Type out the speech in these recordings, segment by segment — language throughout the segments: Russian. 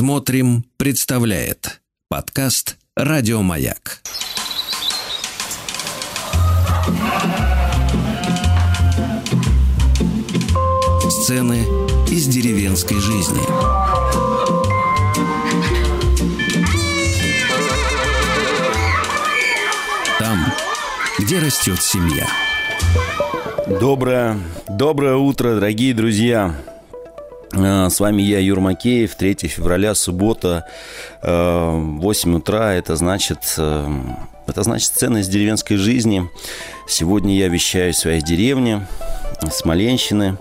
Смотрим, представляет подкаст Радиомаяк. Сцены из деревенской жизни. Там, где растет семья. Доброе, доброе утро, дорогие друзья. А, с вами я, Юр Макеев, 3 февраля, суббота, 8 утра. Это значит, э, это значит из деревенской жизни. Сегодня я вещаю в своей деревне, Смоленщины.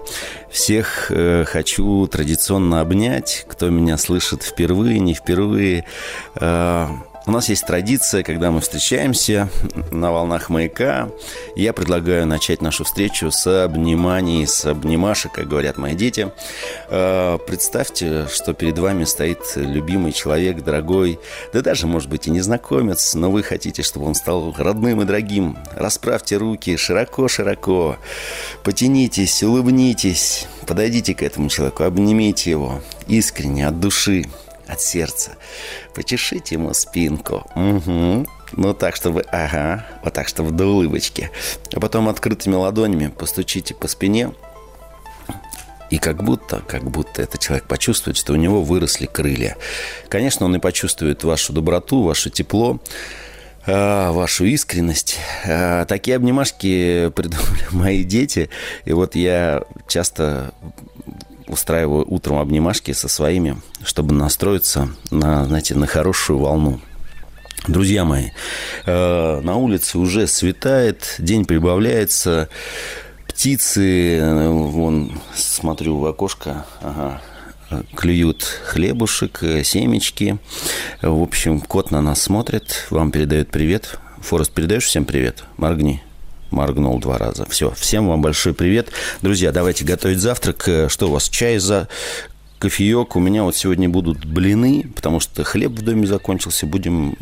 Всех э, хочу традиционно обнять, кто меня слышит впервые, не впервые. У нас есть традиция, когда мы встречаемся на волнах маяка. Я предлагаю начать нашу встречу с обниманий, с обнимашек, как говорят мои дети. Э, представьте, что перед вами стоит любимый человек, дорогой, да даже, может быть, и незнакомец, но вы хотите, чтобы он стал родным и дорогим. Расправьте руки широко-широко, потянитесь, улыбнитесь, подойдите к этому человеку, обнимите его искренне, от души от сердца. Почешите ему спинку. Угу. Ну, так, чтобы... Ага. Вот так, чтобы до улыбочки. А потом открытыми ладонями постучите по спине. И как будто, как будто этот человек почувствует, что у него выросли крылья. Конечно, он и почувствует вашу доброту, ваше тепло а, вашу искренность. А, такие обнимашки придумали мои дети. И вот я часто устраиваю утром обнимашки со своими, чтобы настроиться на, знаете, на хорошую волну. Друзья мои, э, на улице уже светает, день прибавляется, птицы, э, вон, смотрю в окошко, ага, клюют хлебушек, семечки. В общем, кот на нас смотрит, вам передает привет. Форест, передаешь всем привет? Моргни моргнул два раза. Все, всем вам большой привет. Друзья, давайте готовить завтрак. Э, что у вас, чай за кофеек. У меня вот сегодня будут блины, потому что хлеб в доме закончился. Будем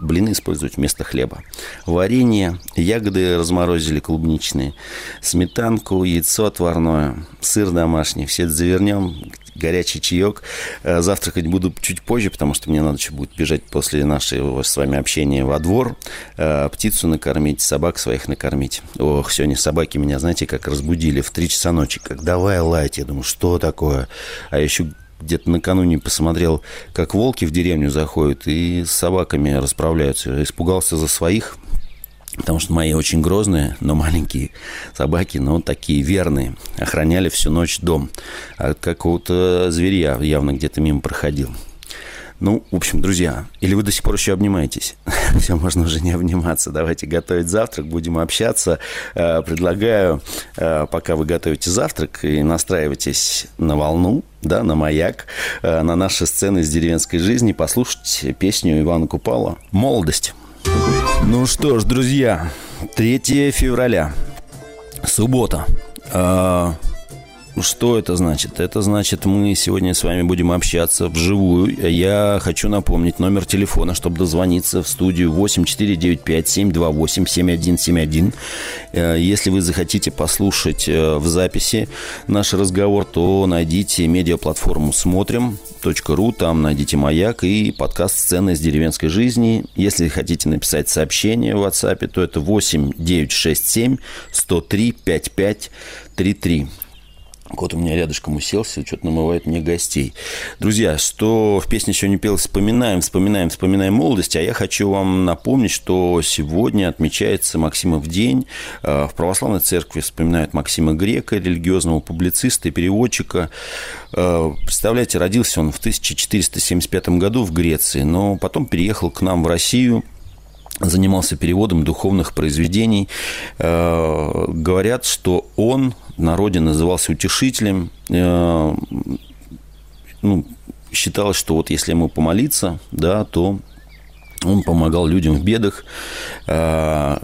блины использовать вместо хлеба. Варенье, ягоды разморозили клубничные, сметанку, яйцо отварное, сыр домашний. Все это завернем, горячий чаек. Э, завтракать буду чуть позже, потому что мне надо еще будет бежать после нашего с вами общения во двор, э, птицу накормить, собак своих накормить. Ох, сегодня собаки меня, знаете, как разбудили в 3 часа ночи, как давай лаять. Я думаю, что такое? А еще где-то накануне посмотрел, как волки в деревню заходят и с собаками расправляются. Испугался за своих, Потому что мои очень грозные, но маленькие собаки, но такие верные. Охраняли всю ночь дом. А какого-то зверя явно где-то мимо проходил. Ну, в общем, друзья, или вы до сих пор еще обнимаетесь? Все, можно уже не обниматься. Давайте готовить завтрак, будем общаться. Э, предлагаю, э, пока вы готовите завтрак и настраиваетесь на волну, да, на маяк, э, на наши сцены из деревенской жизни, послушать песню Ивана Купала «Молодость». Ну что ж, друзья, 3 февраля, суббота. Что это значит? Это значит, мы сегодня с вами будем общаться вживую. Я хочу напомнить номер телефона, чтобы дозвониться в студию 8495-728-7171. Э, если вы захотите послушать э, в записи наш разговор, то найдите медиаплатформу «Смотрим», ру, там найдите «Маяк» и подкаст «Сцены из деревенской жизни». Если хотите написать сообщение в WhatsApp, то это 8 967 103 5533. Кот у меня рядышком уселся, что-то намывает мне гостей. Друзья, что в песне еще не пелось, вспоминаем, вспоминаем, вспоминаем молодость, а я хочу вам напомнить, что сегодня отмечается Максимов день. Э, в православной церкви вспоминают Максима Грека, религиозного публициста и переводчика. Э, представляете, родился он в 1475 году в Греции, но потом переехал к нам в Россию – занимался переводом духовных произведений. Э, говорят, что он в народе назывался утешителем. Э, ну, считалось, что вот если ему помолиться, да, то он помогал людям в бедах. Э,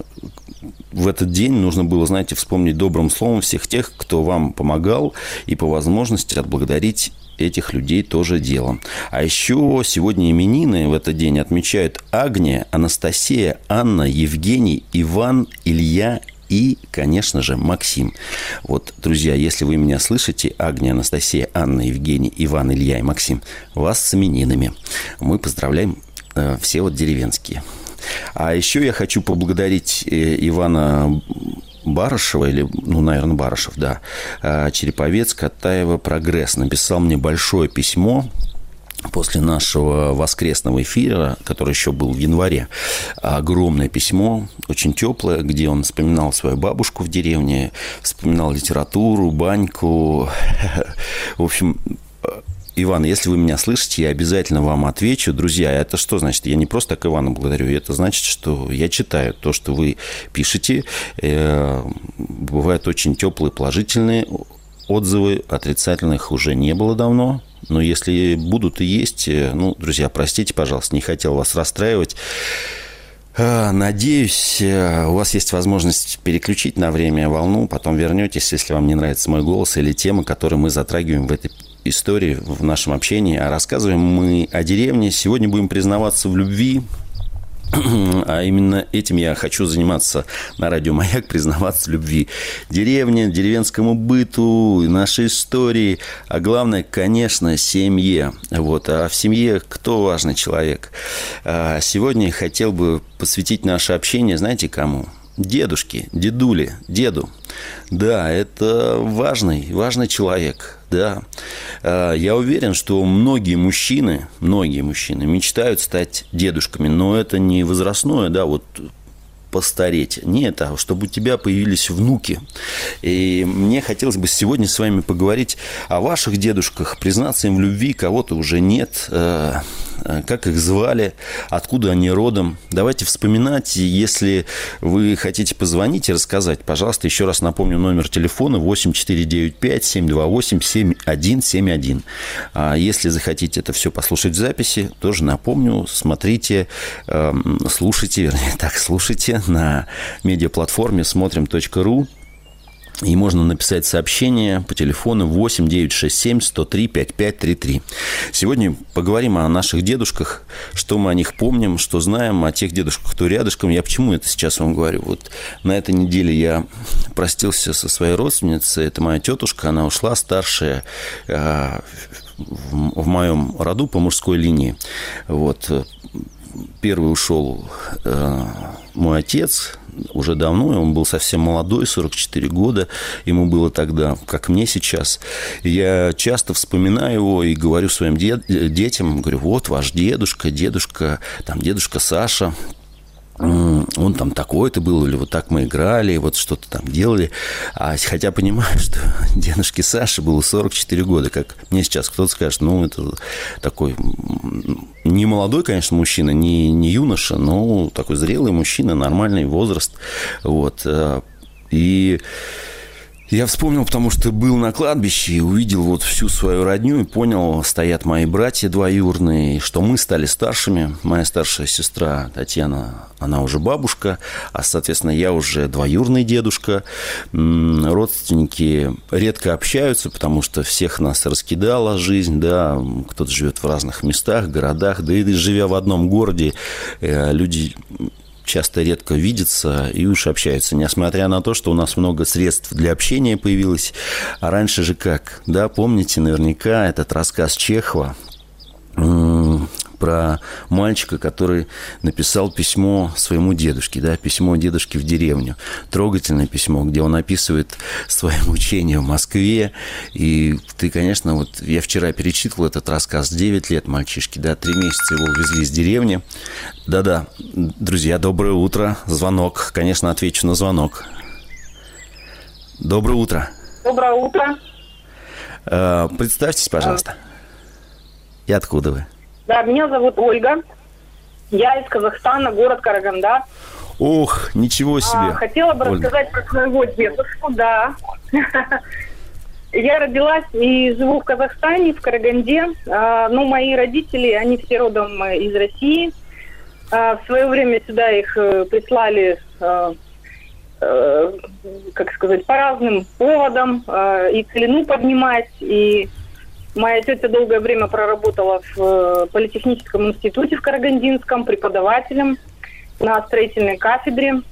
в этот день нужно было, знаете, вспомнить добрым словом всех тех, кто вам помогал, и по возможности отблагодарить этих людей тоже дело. А еще сегодня именины в этот день отмечают Агния, Анастасия, Анна, Евгений, Иван, Илья и, конечно же, Максим. Вот, друзья, если вы меня слышите, Агния, Анастасия, Анна, Евгений, Иван, Илья и Максим, вас с именинами. Мы поздравляем э, все вот деревенские. А еще я хочу поблагодарить э, Ивана Барышева, или, ну, наверное, Барышев, да, э, Череповец, Катаева, Прогресс, написал мне большое письмо, после нашего воскресного эфира, который еще был в январе, огромное письмо, очень теплое, где он вспоминал свою бабушку в деревне, вспоминал литературу, баньку. В общем, Иван, если вы меня слышите, я обязательно вам отвечу. Друзья, это что значит? Я не просто так Ивана благодарю. Это значит, что я читаю то, что вы пишете. Э, бывают очень теплые, положительные отзывы. Отрицательных уже не было давно. Но если будут и есть, э, ну, друзья, простите, пожалуйста, не хотел вас расстраивать. Э, надеюсь, у вас есть возможность переключить на время волну, потом вернетесь, если вам не нравится мой голос или тема, которую мы затрагиваем в этой истории в нашем общении. А рассказываем мы о деревне. Сегодня будем признаваться в любви, а именно этим я хочу заниматься на радио «Маяк», признаваться в любви деревне, деревенскому быту, нашей истории, а главное, конечно, семье. Вот. А в семье кто важный человек? А сегодня хотел бы посвятить наше общение, знаете, кому? Дедушки, дедули, деду. Да, это важный, важный человек, да. А, я уверен, что многие мужчины, многие мужчины мечтают стать дедушками, но это не возрастное, да, вот постареть. Нет, а чтобы у тебя появились внуки. И мне хотелось бы сегодня с вами поговорить о ваших дедушках, признаться им в любви, кого-то уже нет, э, как их звали, откуда они родом. Давайте вспоминать, если вы хотите позвонить и рассказать, пожалуйста, еще раз напомню номер телефона 8495-728-7171. А если захотите это все послушать в записи, тоже напомню, смотрите, эм, слушайте, вернее, так, слушайте на медиаплатформе смотрим.ру. И можно написать сообщение по телефону 8 967 103 5533. Сегодня поговорим о наших дедушках, что мы о них помним, что знаем, о тех дедушках, кто рядышком. Я почему это сейчас вам говорю? Вот на этой неделе я простился со своей родственницей. Это моя тетушка, она ушла старшая в, в моем роду по мужской линии. Вот первый ушел э, мой отец, уже давно, он был совсем молодой, 44 года ему было тогда, как мне сейчас. Я часто вспоминаю его и говорю своим дед, детям, говорю, вот ваш дедушка, дедушка, там дедушка Саша, он там такой-то был, или вот так мы играли, вот что-то там делали. А хотя понимаю, что дедушке Саше было 44 года, как мне сейчас кто-то скажет, ну, это такой не молодой, конечно, мужчина, не, не юноша, но такой зрелый мужчина, нормальный возраст. Вот. Э, и я вспомнил, потому что был на кладбище и увидел вот всю свою родню и понял, стоят мои братья двоюрные, что мы стали старшими. Моя старшая сестра Татьяна, она уже бабушка, а, соответственно, я уже двоюрный дедушка. Родственники редко общаются, потому что всех нас раскидала жизнь, да, кто-то живет в разных местах, городах, да и живя в одном городе, э, люди часто редко видятся и уж общаются, несмотря на то, что у нас много средств для общения появилось. А раньше же как? Да, помните наверняка этот рассказ Чехова про мальчика, который написал письмо своему дедушке, да, письмо дедушке в деревню. Трогательное письмо, где он описывает свои мучения в Москве. И ты, конечно, вот я вчера перечитывал этот рассказ. 9 лет мальчишки, да, 3 месяца его увезли из деревни. Да-да, друзья, доброе утро. Звонок. Конечно, отвечу на звонок. Доброе утро. Доброе утро. Э, представьтесь, пожалуйста. И откуда вы? Да, меня зовут Ольга. Я из Казахстана, город Караганда. Ох, ничего себе. А, хотела бы Ольга. рассказать про своего дедушку, да. Я родилась и живу в Казахстане, в Караганде. А, ну, мои родители, они все родом э, из России. А, в свое время сюда их э, прислали, э, как сказать, по разным поводам. И целину поднимать, и Моя тетя долгое время проработала в э, Политехническом институте в Карагандинском преподавателем на строительной кафедре.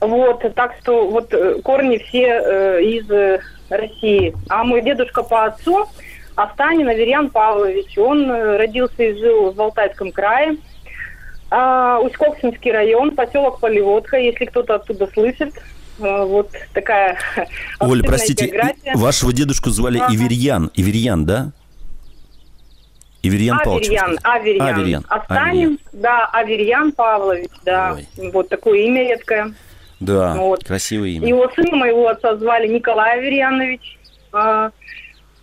Вот, так что вот э, корни все э, из э, России. А мой дедушка по отцу Астанин Аверьян Павлович, он э, родился и жил в Алтайском крае. А, Усть-Коксинский район, поселок Полеводка, если кто-то оттуда слышит. А, вот такая Оль, простите, география. вашего дедушку звали Ага. Иверьян. Иверьян, да? Иверьян Павлович. Аверьян, Аверьян. Аверьян. Астанин, да, Аверьян Павлович, да. Ой. Вот такое имя редкое. Да, Вот. красивое имя. Его сына моего отца звали Николай Аверьянович. А,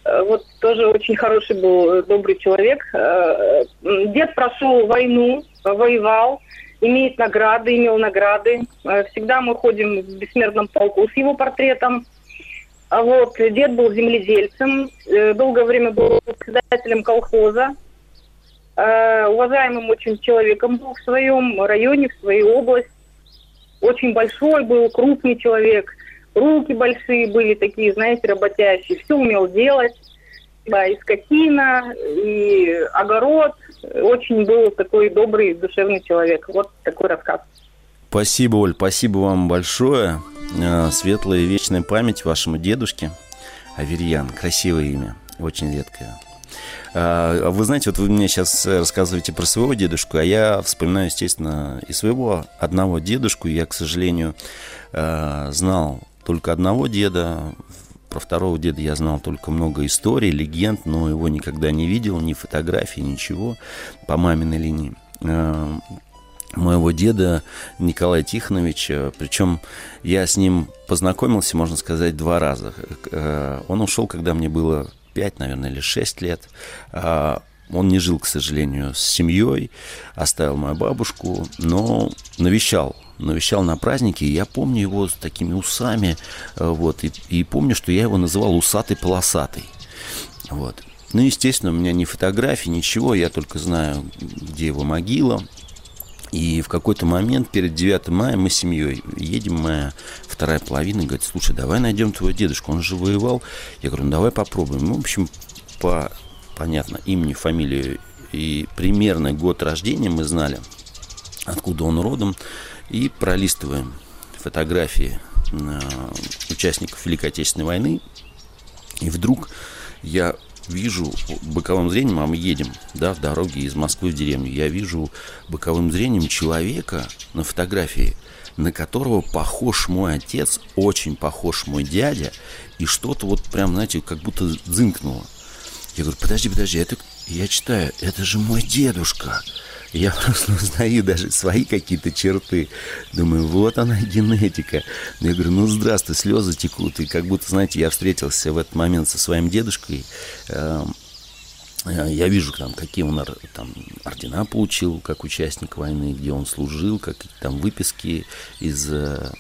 э, вот тоже очень хороший был, э, добрый человек. Э, Дед прошел войну, воевал, имеет награды, имел награды. Э, Всегда мы ходим в бессмертном полку с его портретом. А вот, дед был земледельцем, э, долгое время был председателем колхоза. Э, Уважаемым очень человеком был в своем районе, в своей области очень большой был, крупный человек, руки большие были такие, знаете, работящие, все умел делать, да, и скотина, и огород, очень был такой добрый, душевный человек. Вот такой рассказ. Спасибо, Оль, спасибо вам большое. Э, Светлая и вечная память вашему дедушке. Аверьян, красивое имя, очень редкое. А, Вы знаете, вот вы мне сейчас рассказываете про своего дедушку, а я вспоминаю, естественно, и своего одного дедушку. Я, к сожалению, э, знал только одного деда. Про второго деда я знал только много историй, легенд, но его никогда не видел, ни фотографий, ничего по маминой линии. Э, моего деда Николая Тихоновича. Причем я с ним познакомился, можно сказать, два раза. Э, Он ушел, когда мне было 5, наверное, или 6 лет. А, Он не жил, к сожалению, с семьей, оставил мою бабушку, но навещал навещал на праздники, и я помню его с такими усами, э, вот, и, и помню, что я его называл усатый-полосатый, вот. Ну, естественно, у меня ни фотографий, ничего, я только знаю, где его могила, и в какой-то момент перед 9 мая мы с семьей едем, моя вторая половина говорит, слушай, давай найдем твоего дедушку, он же воевал. Я говорю, ну давай попробуем. Ну, в общем, по, понятно, имени, фамилию и примерно год рождения мы знали, откуда он родом, и пролистываем фотографии э, участников Великой Отечественной войны. И вдруг я вижу боковым зрением, а мы едем да, в дороге из Москвы в деревню, я вижу боковым зрением человека на фотографии, на которого похож мой отец, очень похож мой дядя, и что-то вот прям, знаете, как будто дзынкнуло. Я говорю, подожди, подожди, это... я читаю, это же мой дедушка. Я просто узнаю даже свои какие-то черты. Думаю, вот она генетика. Я говорю, ну здравствуй, слезы текут. И как будто, знаете, я встретился в этот момент со своим дедушкой. Эм, э, Я вижу, там, какие он там, ордена получил, как участник войны, где он служил, какие там выписки из э,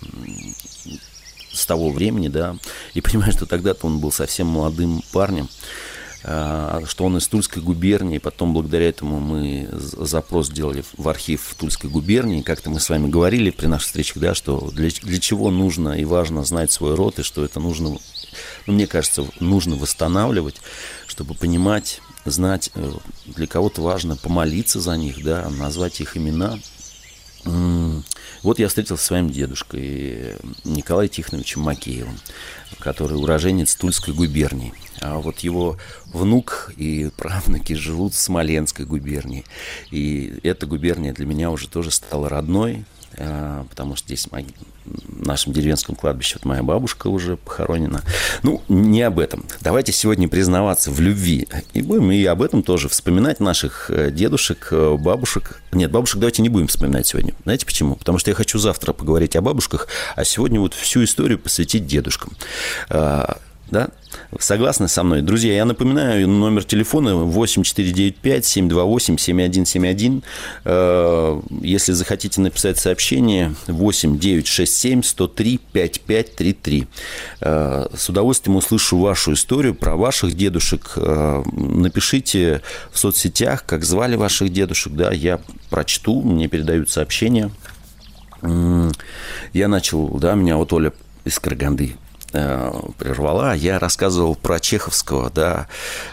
с того времени, да, и понимаю, что тогда-то он был совсем молодым парнем, что он из Тульской губернии, потом благодаря этому мы запрос сделали в архив Тульской губернии, как-то мы с вами говорили при наших встречах, да, что для, для чего нужно и важно знать свой род, и что это нужно, ну, мне кажется, нужно восстанавливать, чтобы понимать, знать, э, для кого-то важно помолиться за них, да, назвать их имена, Вот я встретился со своим дедушкой Николаем Тихоновичем Макеевым, который уроженец Тульской губернии. А вот его внук и правнуки живут в Смоленской губернии. И эта губерния для меня уже тоже стала родной, потому что здесь в нашем деревенском кладбище вот моя бабушка уже похоронена. Ну, не об этом. Давайте сегодня признаваться в любви. И будем и об этом тоже вспоминать наших э, дедушек, э, бабушек. Нет, бабушек давайте не будем вспоминать сегодня. Знаете почему? Потому что я хочу завтра поговорить о бабушках, а сегодня вот всю историю посвятить дедушкам. Да? Согласны со мной? Друзья, я напоминаю, номер телефона 8495-728-7171. Э, Если захотите написать сообщение, 8967-103-5533. Э, С удовольствием услышу вашу историю про ваших дедушек. Э, Напишите в соцсетях, как звали ваших дедушек. Да, я прочту, мне передают сообщения. Я начал, да, меня вот Оля из Караганды прервала. Я рассказывал про Чеховского, да,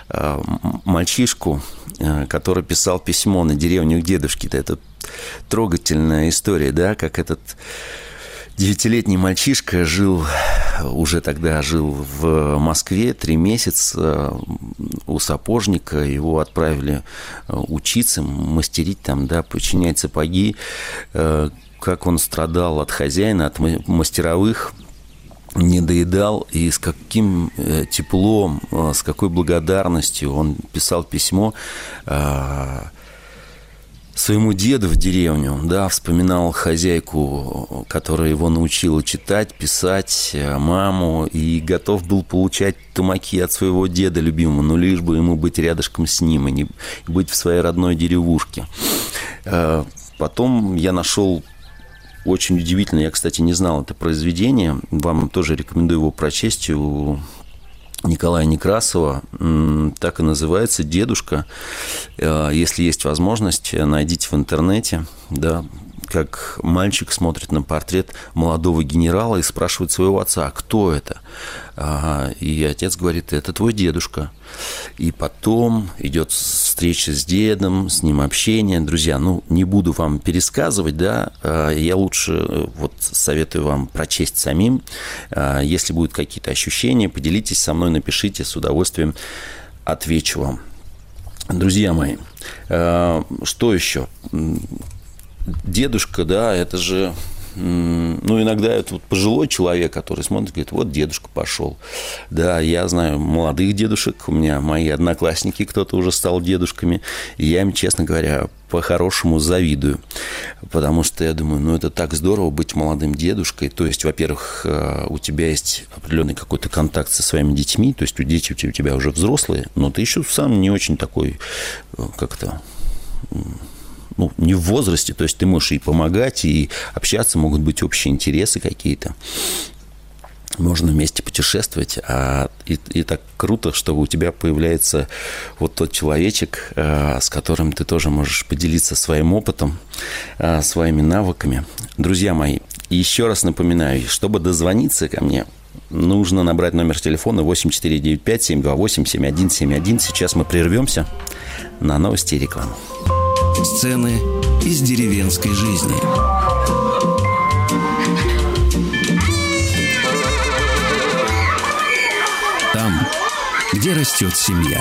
э, мальчишку, э, который писал письмо на деревню к дедушке. Это трогательная история, да, как этот Девятилетний мальчишка жил, уже тогда жил в Москве три месяца у сапожника. Его отправили учиться, мастерить там, да, починять сапоги. Как он страдал от хозяина, от мастеровых, не доедал, и с каким э, теплом, э, с какой благодарностью он писал письмо э, своему деду в деревню, да, вспоминал хозяйку, которая его научила читать, писать, маму, и готов был получать тумаки от своего деда любимого, но лишь бы ему быть рядышком с ним и не быть в своей родной деревушке. Потом я нашел очень удивительно. Я, кстати, не знал это произведение. Вам тоже рекомендую его прочесть у Николая Некрасова, так и называется «Дедушка». Э, если есть возможность, найдите в интернете, да, как мальчик смотрит на портрет молодого генерала и спрашивает своего отца, а кто это? И отец говорит, это твой дедушка. И потом идет встреча с дедом, с ним общение. Друзья, ну, не буду вам пересказывать, да, а, я лучше э, вот советую вам прочесть самим. А, если будут какие-то ощущения, поделитесь со мной, напишите, с удовольствием отвечу вам. Друзья мои, что еще? Дедушка, да, это же ну, иногда это вот пожилой человек, который смотрит, говорит, вот дедушка пошел. Да, я знаю молодых дедушек, у меня мои одноклассники, кто-то уже стал дедушками, и я им, честно говоря, по-хорошему завидую, потому что я думаю, ну, это так здорово быть молодым дедушкой, то есть, во-первых, э, у тебя есть определенный какой-то контакт со своими детьми, то есть, у дети у тебя уже взрослые, но ты еще сам не очень такой, э, как-то ну, не в возрасте, то есть ты можешь и помогать, и общаться, могут быть общие интересы какие-то. Можно вместе путешествовать, а и, и так круто, что у тебя появляется вот тот человечек, а, с которым ты тоже можешь поделиться своим опытом, а, своими навыками. Друзья мои, еще раз напоминаю, чтобы дозвониться ко мне, нужно набрать номер телефона 8495-728-7171. Сейчас мы прервемся на новости и рекламу. Сцены из деревенской жизни. Там, где растет семья.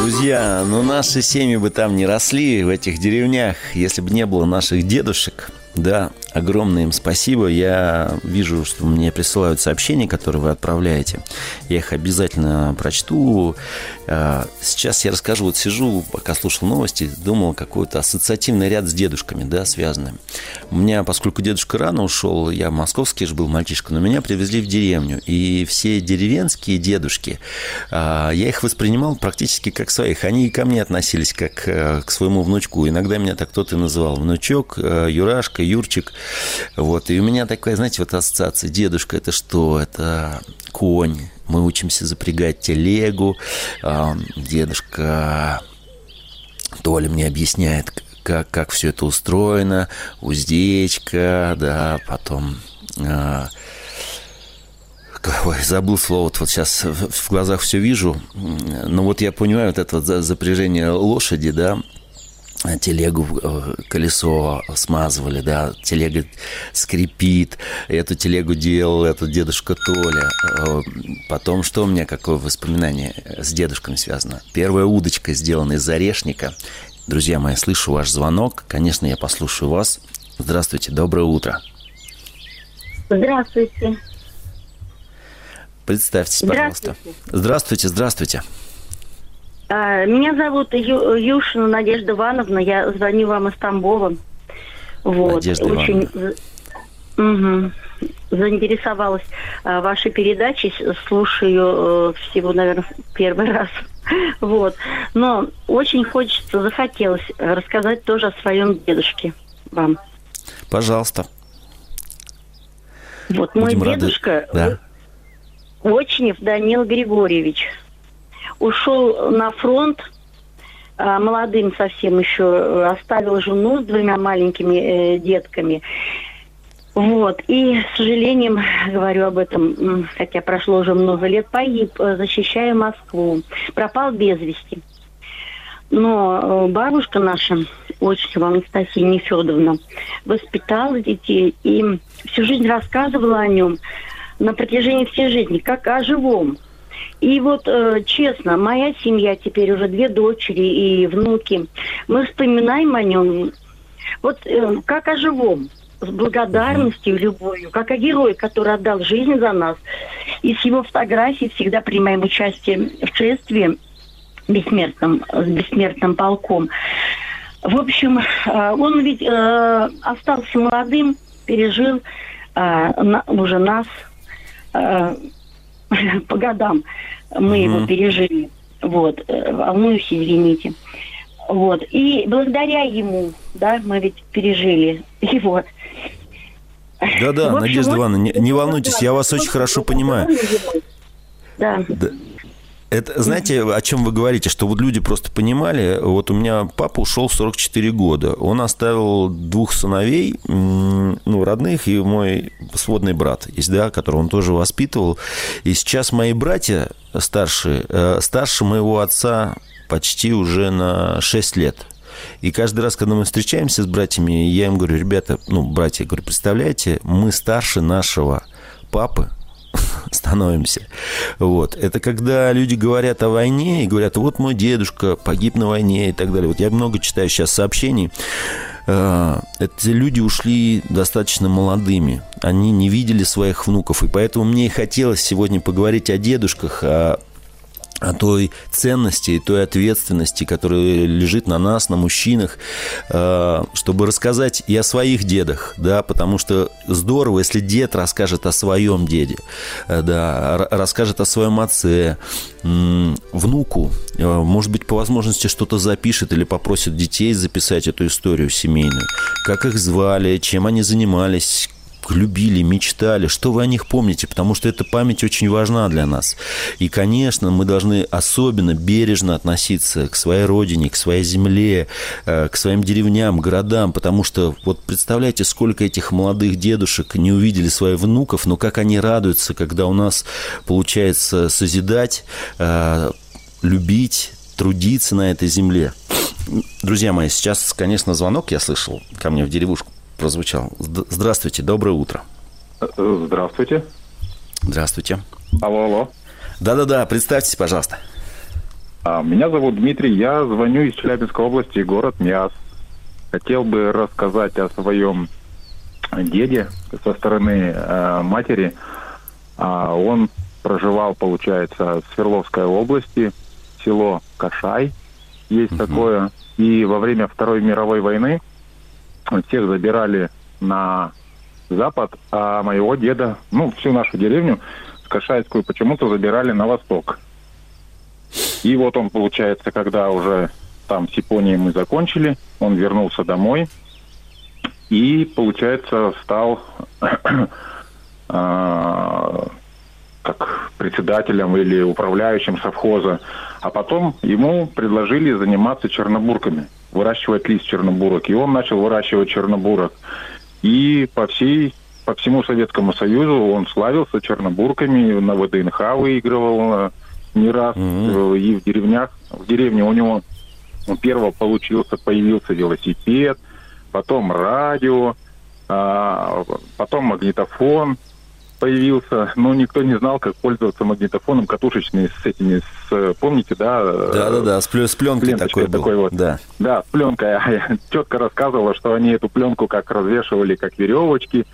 Друзья, ну наши семьи бы там не росли в этих деревнях, если бы не было наших дедушек. Да, огромное им спасибо. Я вижу, что мне присылают сообщения, которые вы отправляете. Я их обязательно прочту. А, сейчас я расскажу. Вот сижу, пока слушал новости, думал, какой-то ассоциативный ряд с дедушками, да, связанным. У меня, поскольку дедушка рано ушел, я московский же был мальчишка, но меня привезли в деревню. И все деревенские дедушки, а, я их воспринимал практически как своих. Они и ко мне относились как э, к своему внучку. Иногда меня так кто-то называл. Внучок, э, Юрашка, Юрчик. Вот. И у меня такая, знаете, вот ассоциация. Дедушка – это что? Это конь. Мы учимся запрягать телегу. Дедушка Толя мне объясняет, как, как все это устроено, уздечка, да, потом... А, ой, забыл слово, вот, сейчас в глазах все вижу, но вот я понимаю вот это вот запряжение лошади, да, телегу, э, колесо смазывали, да, телега скрипит, эту телегу делал этот дедушка Толя. Э, потом что у меня, какое воспоминание с дедушками связано? Первая удочка сделана из орешника. Друзья мои, слышу ваш звонок. Конечно, я послушаю вас. Здравствуйте, доброе утро. Здравствуйте. Представьтесь, пожалуйста. Здравствуйте, здравствуйте. здравствуйте. А, меня зовут Ю, Юшина Надежда Ивановна. Я звоню вам из Тамбова. Вот. Надежда Очень угу. заинтересовалась а, вашей передачей. Слушаю э, всего, наверное, первый раз. Вот. Но очень хочется, захотелось рассказать тоже о своем дедушке вам. Пожалуйста. Вот Будем мой дедушка рады. да. Очнев Данил Григорьевич – ушел на фронт, а, молодым совсем еще, э, оставил жену с двумя маленькими э, детками. Вот. И, с сожалением, говорю об этом, хотя прошло уже много лет, погиб, э, защищая Москву. Пропал без вести. Но бабушка наша, очень Анастасия Нефедовна, воспитала детей и всю жизнь рассказывала о нем на протяжении всей жизни, как о живом. И вот, э, честно, моя семья теперь уже две дочери и внуки. Мы вспоминаем о нем вот э, как о живом, с благодарностью, любовью, как о герое, который отдал жизнь за нас. И с его фотографией всегда принимаем участие в шествии бессмертным, с бессмертным полком. В общем, э, он ведь э, остался молодым, пережил э, на, уже нас э, по годам. Мы mm-hmm. его пережили. Вот, э, волнуюсь, извините. Вот. И благодаря ему, да, мы ведь пережили его. Да-да, Надежда Ивановна, не, не волнуйтесь, я вас очень хорошо понимаю. Да. да. Это, знаете, о чем вы говорите, что вот люди просто понимали, вот у меня папа ушел в 44 года, он оставил двух сыновей, ну, родных, и мой сводный брат есть, да, которого он тоже воспитывал, и сейчас мои братья старшие, э, старше моего отца почти уже на 6 лет. И каждый раз, когда мы встречаемся с братьями, я им говорю, ребята, ну, братья, говорю, представляете, мы старше нашего папы, становимся. Вот. Это когда люди говорят о войне и говорят, вот мой дедушка погиб на войне и так далее. Вот я много читаю сейчас сообщений. Э, эти люди ушли достаточно молодыми. Они не видели своих внуков. И поэтому мне и хотелось сегодня поговорить о дедушках, о о той ценности той ответственности, которая лежит на нас, на мужчинах, э, чтобы рассказать и о своих дедах, да, потому что здорово, если дед расскажет о своем деде, э, да, расскажет о своем отце, внуку, э, может быть, по возможности что-то запишет или попросит детей записать эту историю семейную, как их звали, чем они занимались, любили, мечтали, что вы о них помните, потому что эта память очень важна для нас. И, конечно, мы должны особенно бережно относиться к своей родине, к своей земле, э, к своим деревням, городам, потому что вот представляете, сколько этих молодых дедушек не увидели своих внуков, но как они радуются, когда у нас получается созидать, э, любить, трудиться на этой земле. Друзья мои, сейчас, конечно, звонок я слышал ко мне в деревушку прозвучал. Здравствуйте, доброе утро. Здравствуйте. Здравствуйте. Алло, алло. Да-да-да, представьтесь, пожалуйста. А, меня зовут Дмитрий, я звоню из Челябинской области, город Миас. Хотел бы рассказать о своем деде со стороны э, матери. А, он проживал, получается, в Свердловской области, село Кашай, есть угу. такое. И во время Второй мировой войны всех забирали на запад, а моего деда, ну, всю нашу деревню, Кашайскую, почему-то забирали на восток. И вот он, получается, когда уже там с Японией мы закончили, он вернулся домой и, получается, стал а, как председателем или управляющим совхоза. А потом ему предложили заниматься чернобурками – выращивать лист чернобурок. И он начал выращивать чернобурок. И по всей по всему Советскому Союзу он славился чернобурками, на ВДНХ выигрывал не раз, mm-hmm. и в деревнях, в деревне у него первого получился, появился велосипед, потом радио, а, потом магнитофон, появился, но никто не знал, как пользоваться магнитофоном катушечный с этими, с, помните, да? Да-да-да, с, с пленкой такой был. Такой вот. Да. да, с пленкой. Я четко рассказывала, что они эту пленку как развешивали, как веревочки.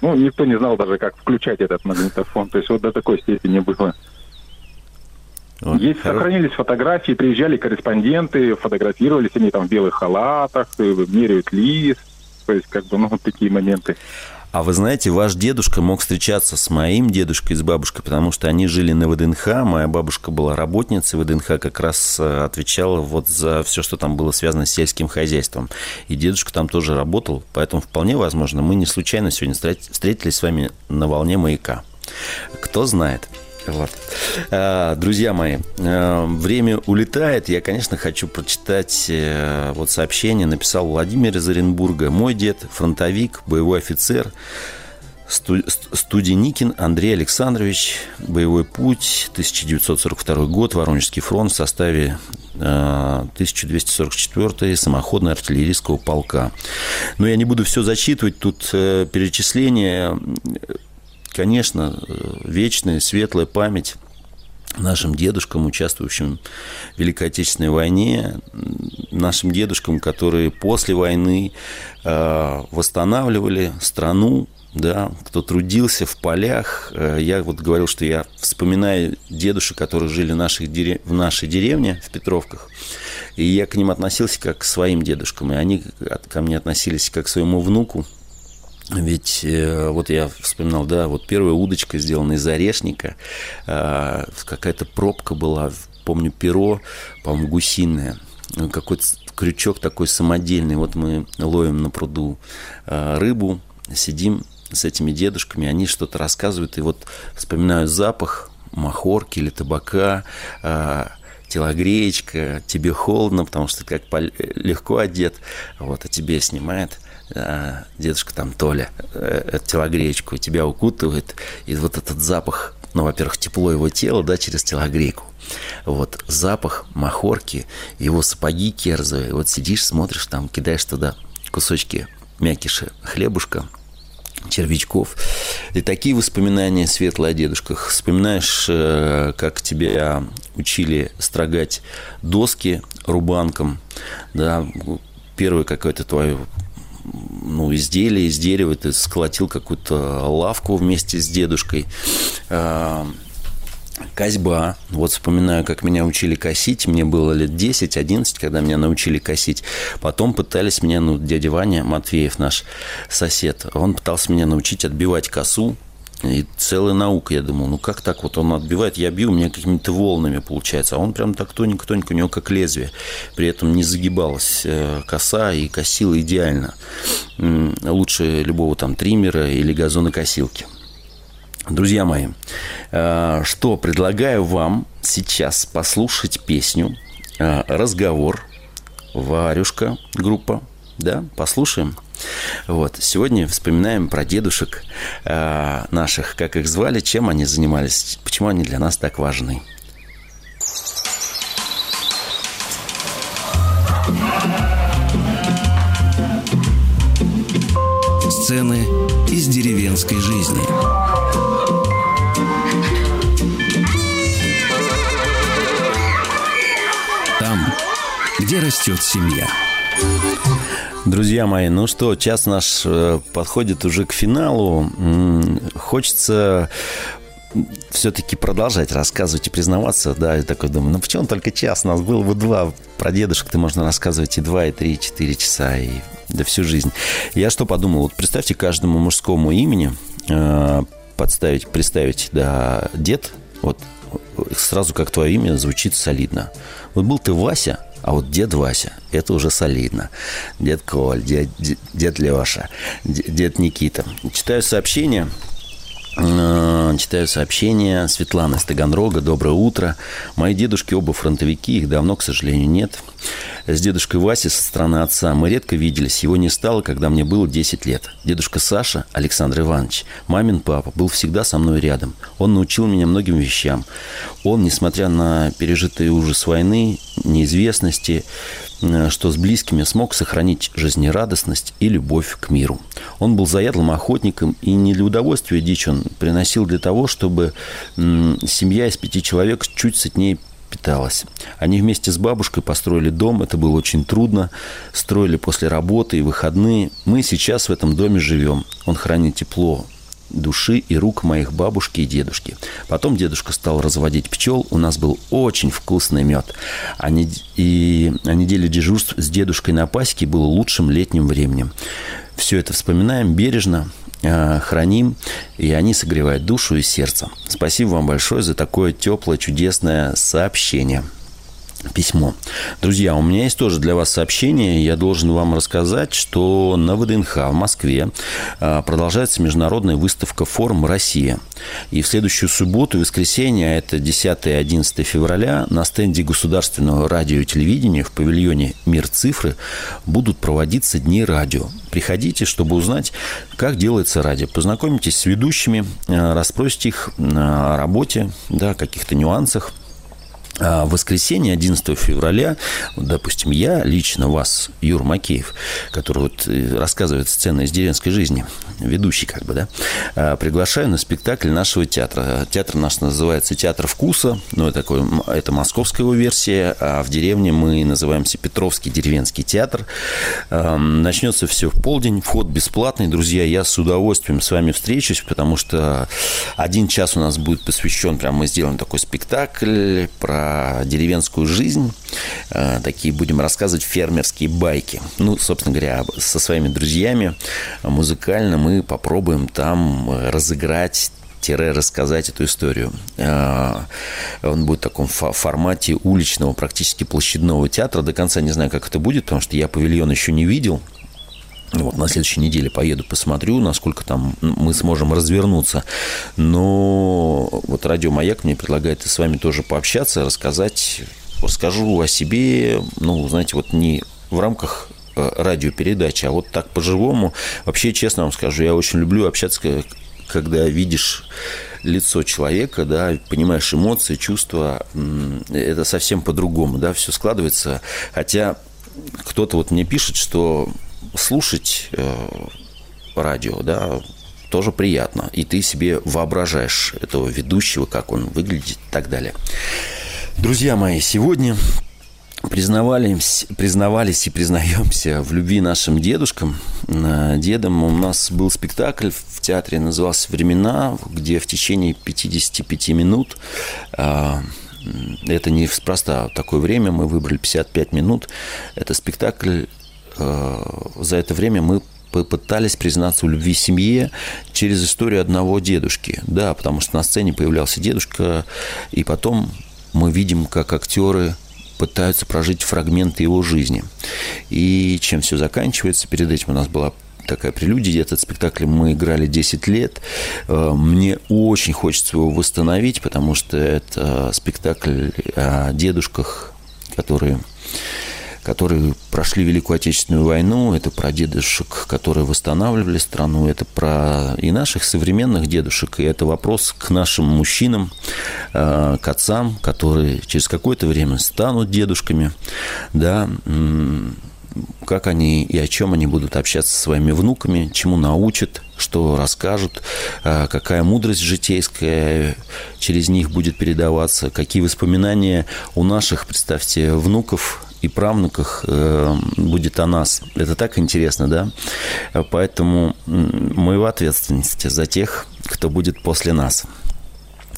Ну, никто не знал даже, как включать этот магнитофон. То есть вот до такой степени было. Вот. Есть, сохранились фотографии, приезжали корреспонденты, фотографировались они там в белых халатах, меряют лист. То есть, как бы, ну, вот такие моменты. А вы знаете, ваш дедушка мог встречаться с моим дедушкой и с бабушкой, потому что они жили на ВДНХ. Моя бабушка была работницей ВДНХ, как раз э, отвечала вот за все, что там было связано с сельским хозяйством. И дедушка там тоже работал, поэтому вполне возможно, мы не случайно сегодня встретились с вами на волне маяка. Кто знает. Вот. А, друзья мои, а, время улетает. Я, конечно, хочу прочитать э, вот сообщение. Написал Владимир из Оренбурга. Мой дед фронтовик, боевой офицер. Студеникин Андрей Александрович, боевой путь, 1942 год, Воронежский фронт в составе 1244 э, самоходного артиллерийского полка. Но я не буду все зачитывать, тут э, перечисление, конечно, э, вечная, светлая память нашим дедушкам, участвующим в Великой Отечественной войне, нашим дедушкам, которые после войны восстанавливали страну, да, кто трудился в полях. Э, я вот говорил, что я вспоминаю дедушек, которые жили в нашей, дерев... в нашей деревне, в Петровках, и я к ним относился как к своим дедушкам, и они ко мне относились как к своему внуку. Ведь э, вот я вспоминал, да, вот первая удочка сделана из орешника, э, какая-то пробка была, помню, перо, по-моему, гусиное, какой-то крючок такой самодельный. Вот мы ловим на пруду рыбу, сидим с этими дедушками, они что-то рассказывают, и вот вспоминаю запах махорки или табака, э, телогреечка, тебе холодно, потому что как легко одет, вот, а тебе снимает э, дедушка там Толя э, телогреечку, тебя укутывает, и вот этот запах, ну, во-первых, тепло его тела, да, через телогрейку, вот, запах махорки, его сапоги керзовые, вот сидишь, смотришь, там, кидаешь туда кусочки мякиша хлебушка, червячков. И такие воспоминания светлые о дедушках. Вспоминаешь, э, как тебя учили строгать доски рубанком, да, первое какое-то твое ну, изделие из дерева, ты сколотил какую-то лавку вместе с дедушкой. А, Козьба. Вот вспоминаю, как меня учили косить. Мне было лет 10-11, когда меня научили косить. Потом пытались меня, ну, дядя Ваня Матвеев, наш сосед, он пытался меня научить отбивать косу. И целая наука, я думал, ну как так вот он отбивает, я бью, у меня какими-то волнами получается, а он прям так тоненько-тоненько, у него как лезвие. При этом не загибалась э, коса и косила идеально. Лучше любого там триммера или газонокосилки. Друзья мои, э, что предлагаю вам сейчас послушать песню э, «Разговор» Варюшка группа, да, послушаем. Вот. Сегодня вспоминаем про дедушек э, наших, как их звали, чем они занимались, почему они для нас так важны. Сцены из деревенской жизни. где растет семья. Друзья мои, ну что, час наш э, подходит уже к финалу. Хочется все-таки продолжать рассказывать и признаваться, да, я такой думаю, ну почему только час, у нас было бы два, про дедушек-то можно рассказывать и два, и три, и четыре часа, и да всю жизнь. Я что подумал, вот представьте каждому мужскому имени э, подставить, представить, да, дед, вот сразу как твое имя звучит солидно. Вот был ты Вася, а вот дед Вася, это уже солидно. Дед Коль, дед, дед Леша, дед Никита. Читаю сообщение Э, читаю сообщение. Светлана из Таганрога. Доброе утро. Мои дедушки оба фронтовики. Их давно, к сожалению, нет. С дедушкой Васей со стороны отца мы редко виделись. Его не стало, когда мне было 10 лет. Дедушка Саша, Александр Иванович, мамин папа, был всегда со мной рядом. Он научил меня многим вещам. Он, несмотря на пережитый ужас войны, неизвестности, Э, что с близкими смог сохранить жизнерадостность и любовь к миру. Он был заядлым охотником, и не для удовольствия дичь он приносил для того, чтобы семья из пяти человек чуть сытнее питалась. Они вместе с бабушкой построили дом, это было очень трудно, строили после работы и выходные. Мы сейчас в этом доме живем. Он хранит тепло души и рук моих бабушки и дедушки. Потом дедушка стал разводить пчел, у нас был очень вкусный мед. А не, и а неделя дежурств с дедушкой на пасеке было лучшим летним временем. Все это вспоминаем бережно, храним, и они согревают душу и сердце. Спасибо вам большое за такое теплое, чудесное сообщение. Письмо. Друзья, у меня есть тоже для вас сообщение. Я должен вам рассказать, что на ВДНХ в Москве а, продолжается международная выставка «Форум Россия». И в следующую субботу воскресенье, а это 10 и 11 февраля, на стенде Государственного радио и телевидения в павильоне «Мир цифры» будут проводиться Дни радио. Приходите, чтобы узнать, как делается радио. Познакомитесь с ведущими, а, расспросите их о работе, да, каких-то нюансах – в воскресенье, 11 февраля, допустим, я лично вас, Юр Макеев, который вот э, рассказывает сцены из деревенской жизни, ведущий как бы, да, а, приглашаю на спектакль нашего театра. Театр наш называется «Театр вкуса», ну, это, такой, это московская его версия, а в деревне мы называемся Петровский деревенский театр. Начнется все в полдень, вход бесплатный. Друзья, я с удовольствием с вами встречусь, потому что один час у нас будет посвящен, прям мы сделаем такой спектакль про деревенскую жизнь. Э, такие будем рассказывать фермерские байки. Ну, собственно говоря, со своими друзьями музыкально мы попробуем там разыграть рассказать эту историю. Э, он будет в таком формате уличного, практически площадного театра. До конца не знаю, как это будет, потому что я павильон еще не видел. Вот на следующей неделе поеду, посмотрю, насколько там мы сможем развернуться. Но вот радио «Маяк» мне предлагает с вами тоже пообщаться, рассказать, расскажу о себе, ну, знаете, вот не в рамках э, радиопередачи, а вот так по-живому. Вообще, честно вам скажу, я очень люблю общаться, когда видишь лицо человека, да, понимаешь эмоции, чувства, это совсем по-другому, да, все складывается. Хотя кто-то вот мне пишет, что слушать э, радио, да, тоже приятно. И ты себе воображаешь этого ведущего, как он выглядит и так далее. Друзья мои, сегодня признавались, признавались и признаемся в любви нашим дедушкам. Дедом у нас был спектакль в театре, назывался «Времена», где в течение 55 минут а, это не спроста такое время, мы выбрали 55 минут. Это спектакль Э, за это время мы попытались признаться в любви семье через историю одного дедушки. Да, потому что на сцене появлялся дедушка, и потом мы видим, как актеры пытаются прожить фрагменты его жизни. И чем все заканчивается, перед этим у нас была такая прелюдия. Этот спектакль мы играли 10 лет. Э, мне очень хочется его восстановить, потому что это спектакль о дедушках, которые которые прошли Великую Отечественную войну, это про дедушек, которые восстанавливали страну, это про и наших современных дедушек, и это вопрос к нашим мужчинам, э, к отцам, которые через какое-то время станут дедушками, да, как они и о чем они будут общаться со своими внуками, чему научат, что расскажут, э, какая мудрость житейская через них будет передаваться, какие воспоминания у наших, представьте, внуков и правнуках э, будет о нас. Это так интересно, да? Поэтому мы в ответственности за тех, кто будет после нас.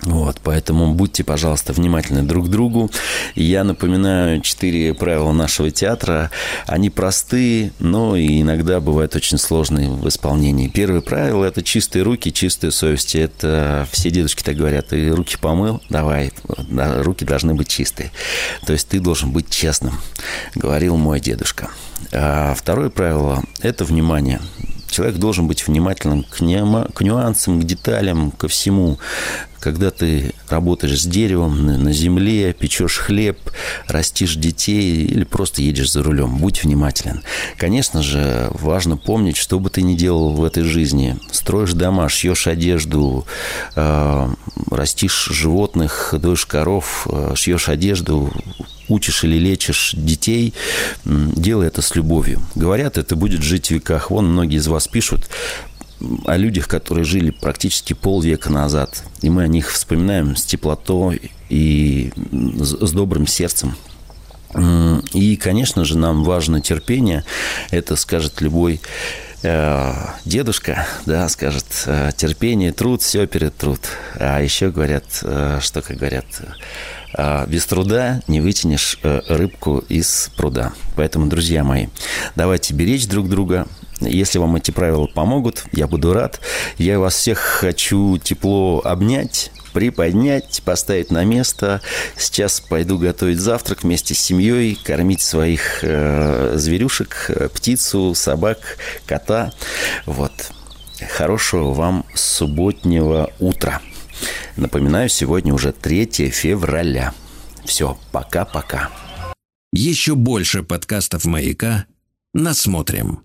Вот, поэтому будьте, пожалуйста, внимательны друг к другу. Я напоминаю четыре правила нашего театра. Они простые, но иногда бывают очень сложные в исполнении. Первое правило – это чистые руки, чистая совесть. Это все дедушки так говорят. Ты руки помыл? Давай. руки должны быть чистые. То есть ты должен быть честным, говорил мой дедушка. А второе правило – это внимание. Человек должен быть внимательным к, нюансам, к деталям, ко всему когда ты работаешь с деревом на земле, печешь хлеб, растишь детей или просто едешь за рулем, будь внимателен. Конечно же, важно помнить, что бы ты ни делал в этой жизни. Строишь дома, шьешь одежду, э, растишь животных, доишь коров, э, шьешь одежду, учишь или лечишь детей, делай это с любовью. Говорят, это будет жить в веках. Вон многие из вас пишут, о людях, которые жили практически полвека назад. И мы о них вспоминаем с теплотой и с добрым сердцем. И, конечно же, нам важно терпение. Это скажет любой э, дедушка, да, скажет э, терпение, труд, все перед труд. А еще говорят, э, что, как говорят, без труда не вытянешь рыбку из пруда. Поэтому, друзья мои, давайте беречь друг друга, если вам эти правила помогут, я буду рад. Я вас всех хочу тепло обнять, приподнять, поставить на место. Сейчас пойду готовить завтрак вместе с семьей, кормить своих э, зверюшек, птицу, собак, кота. Вот. Хорошего вам субботнего утра. Напоминаю, сегодня уже 3 февраля. Все, пока-пока. Еще больше подкастов «Маяка» насмотрим.